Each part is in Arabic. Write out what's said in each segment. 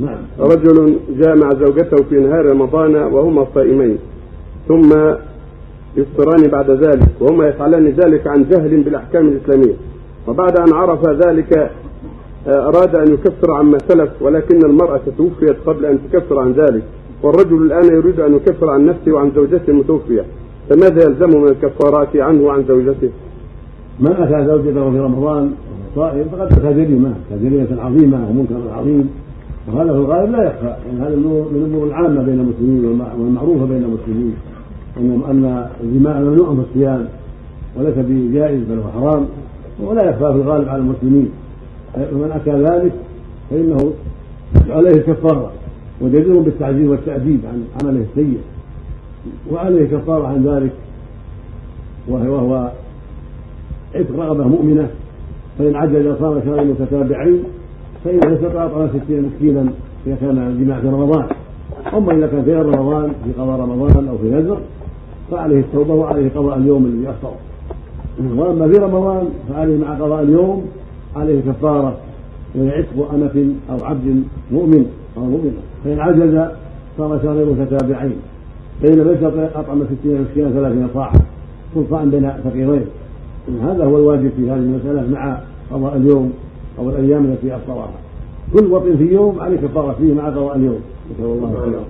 نعم. رجل جاء مع زوجته في نهار رمضان وهما صائمين. ثم يفطران بعد ذلك وهما يفعلان ذلك عن جهل بالأحكام الإسلامية. وبعد أن عرف ذلك آه، أراد أن يكفر عما سلف ولكن المرأة توفيت قبل أن تكفر عن ذلك. والرجل الآن يريد أن يكفر عن نفسه وعن زوجته المتوفية. فماذا يلزمه من الكفارات عنه وعن زوجته؟ من أتى زوجته في رمضان صائم فقد اتى جريمه كجريمه عظيمه ومنكر عظيم وهذا في الغالب لا يخفى يعني هذا من الأمور العامة بين المسلمين والمعروفة بين المسلمين. أن الجماع ممنوع في الصيام وليس بجائز بل هو حرام ولا يخفى في الغالب على المسلمين. ومن أتى ذلك فإنه عليه كفاره ودليل بالتعزيز والتأديب عن عمله السيء. وعليه كفارة عن ذلك وهو عتق رغبة مؤمنة فإن عجز صام شهرين متتابعين فإن استطاع أطعم ستين مسكينا إذا كان الجماع في رمضان. أما إذا كان في رمضان في قضاء رمضان أو في نذر فعليه التوبة وعليه قضاء اليوم الذي أفطر. وأما في رمضان فعليه مع قضاء اليوم عليه كفارة وهي عتق أمة أو عبد مؤمن أو مؤمنة. فإن عجز صام شهرين متتابعين. فإن لم يستطع أطعم ستين مسكينا ثلاثين صاعا صاع بين فقيرين. هذا هو الواجب في هذه المسألة مع قضاء اليوم. أو الأيام التي أفطرها كل وطن في يوم عليه كفارة فيه مع قضاء اليوم. نسأل الله الخير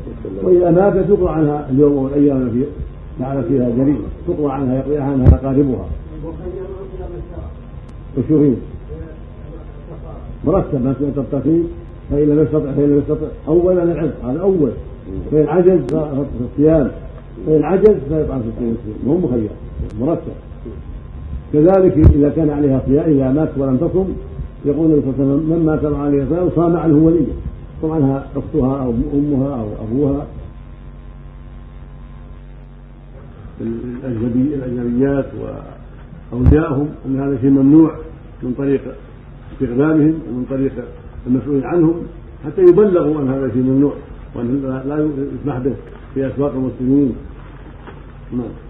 وإذا ماتت تقضى عنها اليوم أو الأيام التي فعل فيها جريمة تقضى عنها يقضي عنها أقاربها وشوفين. مرتب ما تبتقي فإن لم يستطع فإن لم يستطع. أولا العتق هذا أول. فإن عجز فالصيام فإن عجز فيطعم ستين مسكين مو مخير. مرتب. كذلك إذا كان عليها صيام إذا مات ولم تصم يقول النبي صلى الله عليه وسلم من مات عليه صيام صام عنه وليه. صام عنها أختها أو أمها أو أبوها. الأجنبيات وأوليائهم أن هذا شيء ممنوع من طريق استخدامهم ومن طريق المسؤول عنهم حتى يبلغوا أن هذا شيء ممنوع وأن لا يسمح به في أسواق المسلمين. نعم.